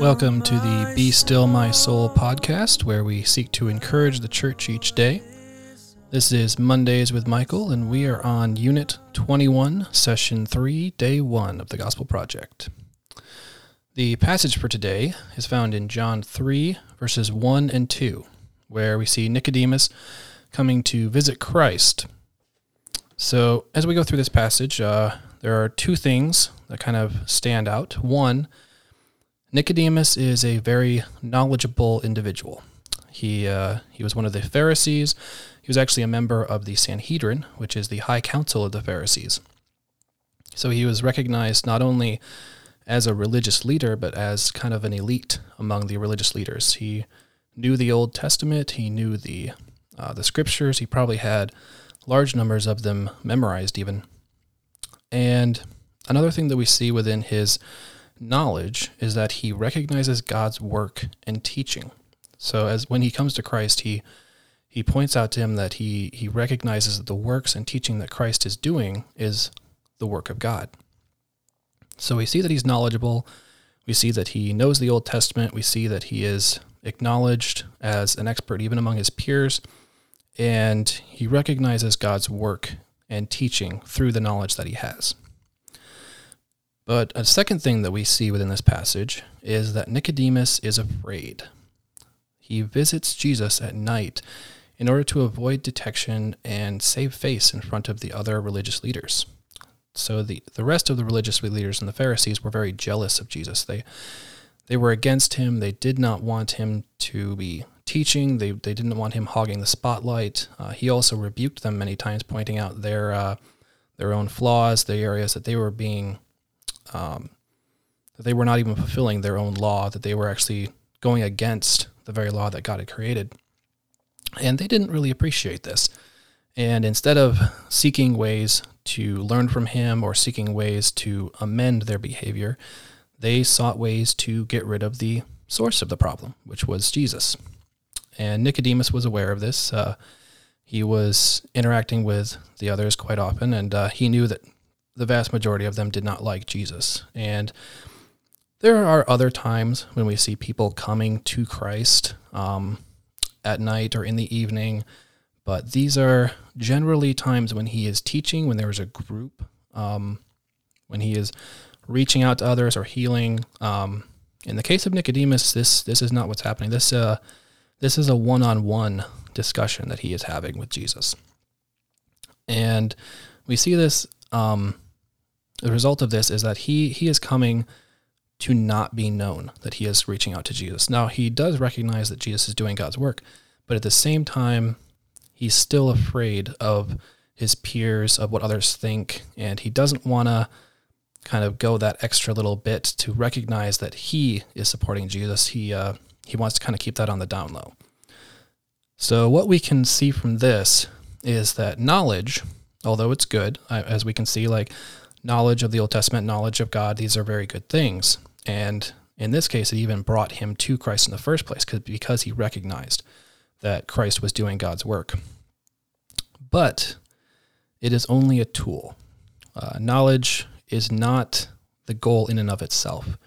Welcome to the Be Still My Soul podcast, where we seek to encourage the church each day. This is Mondays with Michael, and we are on Unit 21, Session 3, Day 1 of the Gospel Project. The passage for today is found in John 3, verses 1 and 2, where we see Nicodemus coming to visit Christ. So, as we go through this passage, uh, there are two things that kind of stand out. One, Nicodemus is a very knowledgeable individual. He, uh, he was one of the Pharisees. He was actually a member of the Sanhedrin, which is the high council of the Pharisees. So he was recognized not only as a religious leader, but as kind of an elite among the religious leaders. He knew the Old Testament, he knew the, uh, the scriptures, he probably had large numbers of them memorized even. And another thing that we see within his knowledge is that he recognizes God's work and teaching. So as when he comes to Christ, he he points out to him that he he recognizes that the works and teaching that Christ is doing is the work of God. So we see that he's knowledgeable. We see that he knows the Old Testament. We see that he is acknowledged as an expert even among his peers. And he recognizes God's work and teaching through the knowledge that he has. But a second thing that we see within this passage is that Nicodemus is afraid. He visits Jesus at night in order to avoid detection and save face in front of the other religious leaders. So the, the rest of the religious leaders and the Pharisees were very jealous of Jesus. They they were against him. They did not want him to be teaching. They, they didn't want him hogging the spotlight. Uh, he also rebuked them many times, pointing out their uh, their own flaws, the areas that they were being um, that they were not even fulfilling their own law, that they were actually going against the very law that God had created. And they didn't really appreciate this. And instead of seeking ways to learn from him or seeking ways to amend their behavior, they sought ways to get rid of the source of the problem, which was Jesus. And Nicodemus was aware of this. Uh, he was interacting with the others quite often, and uh, he knew that the vast majority of them did not like Jesus. And there are other times when we see people coming to Christ um, at night or in the evening, but these are generally times when he is teaching, when there is a group, um, when he is reaching out to others or healing. Um, in the case of Nicodemus, this this is not what's happening. This uh, this is a one-on-one discussion that he is having with Jesus, and we see this um, the result of this is that he he is coming to not be known that he is reaching out to Jesus. Now he does recognize that Jesus is doing God's work, but at the same time, he's still afraid of his peers, of what others think, and he doesn't want to kind of go that extra little bit to recognize that he is supporting Jesus. He uh, he wants to kind of keep that on the down low. So what we can see from this is that knowledge, although it's good, as we can see, like knowledge of the Old Testament, knowledge of God, these are very good things. And in this case, it even brought him to Christ in the first place because he recognized that Christ was doing God's work. But it is only a tool. Uh, knowledge is not the goal in and of itself.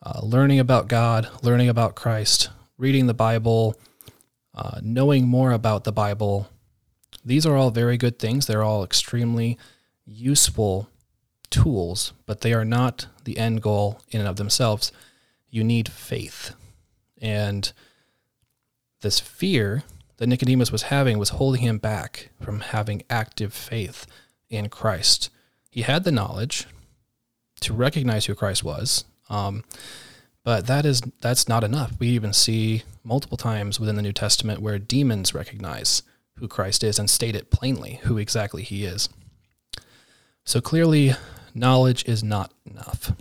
Uh, learning about God, learning about Christ, reading the Bible, uh, knowing more about the Bible, these are all very good things. They're all extremely useful tools, but they are not the end goal in and of themselves. You need faith. And this fear that Nicodemus was having was holding him back from having active faith in Christ. He had the knowledge to recognize who Christ was, um, but that is that's not enough. We even see multiple times within the New Testament where demons recognize who Christ is and state it plainly who exactly he is. So clearly, knowledge is not enough.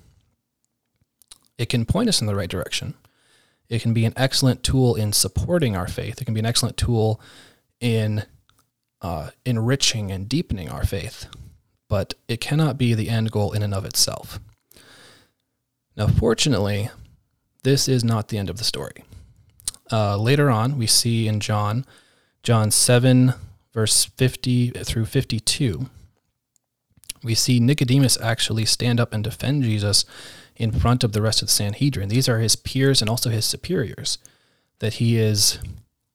It can point us in the right direction. It can be an excellent tool in supporting our faith. It can be an excellent tool in uh, enriching and deepening our faith, but it cannot be the end goal in and of itself. Now, fortunately, this is not the end of the story. Uh, later on, we see in John, John 7, verse 50 through 52, we see Nicodemus actually stand up and defend Jesus in front of the rest of the Sanhedrin. These are his peers and also his superiors, that he is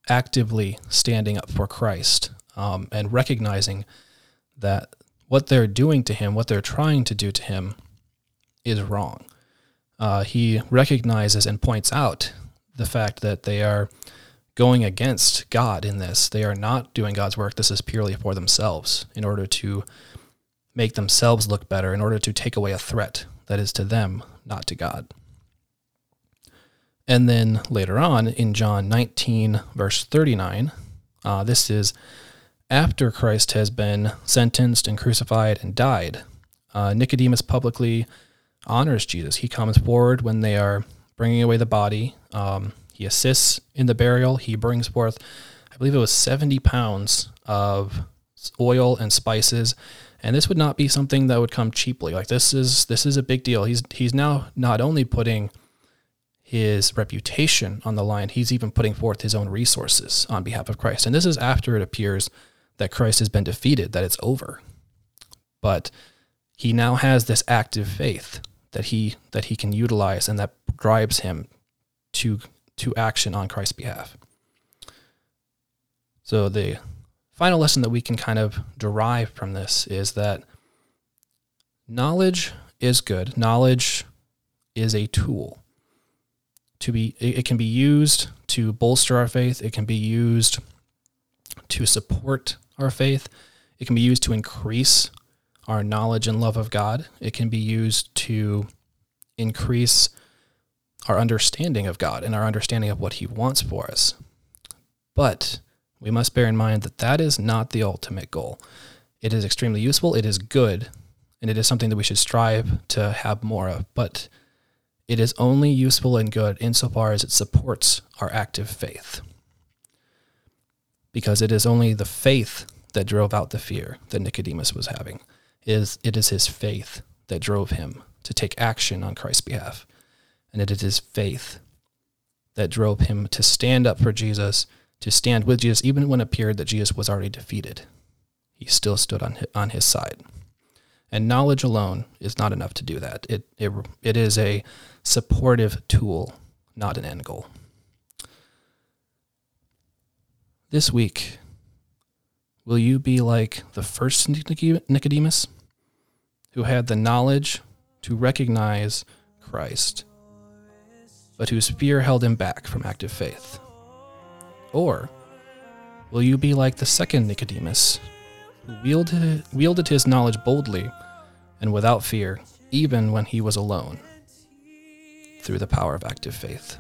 actively standing up for Christ um, and recognizing that what they're doing to him, what they're trying to do to him, is wrong. Uh, he recognizes and points out the fact that they are going against God in this. They are not doing God's work. This is purely for themselves in order to make themselves look better, in order to take away a threat that is to them, not to God. And then later on in John 19, verse 39, uh, this is after Christ has been sentenced and crucified and died. Uh, Nicodemus publicly honors Jesus. He comes forward when they are bringing away the body. Um, he assists in the burial. He brings forth, I believe it was 70 pounds of oil and spices. And this would not be something that would come cheaply. Like this is this is a big deal. He's he's now not only putting his reputation on the line, he's even putting forth his own resources on behalf of Christ. And this is after it appears that Christ has been defeated, that it's over. But he now has this active faith that he that he can utilize and that drives him to to action on Christ's behalf. So the final lesson that we can kind of derive from this is that knowledge is good. Knowledge is a tool to be it can be used to bolster our faith, it can be used to support our faith, it can be used to increase our knowledge and love of God. It can be used to increase our understanding of God and our understanding of what He wants for us. But we must bear in mind that that is not the ultimate goal. It is extremely useful, it is good, and it is something that we should strive to have more of. But it is only useful and good insofar as it supports our active faith. Because it is only the faith that drove out the fear that Nicodemus was having. It is, it is his faith that drove him to take action on Christ's behalf and it is faith that drove him to stand up for Jesus, to stand with Jesus, even when it appeared that Jesus was already defeated. He still stood on his, on his side. And knowledge alone is not enough to do that. It, it, it is a supportive tool, not an end goal. This week, will you be like the first Nicodemus, who had the knowledge to recognize Christ? But whose fear held him back from active faith? Or will you be like the second Nicodemus, who wielded, wielded his knowledge boldly and without fear, even when he was alone, through the power of active faith?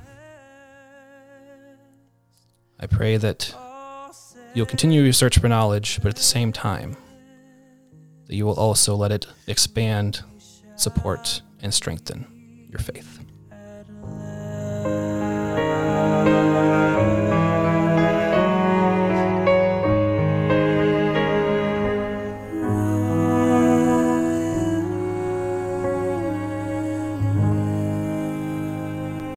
I pray that you'll continue your search for knowledge, but at the same time, that you will also let it expand, support, and strengthen your faith.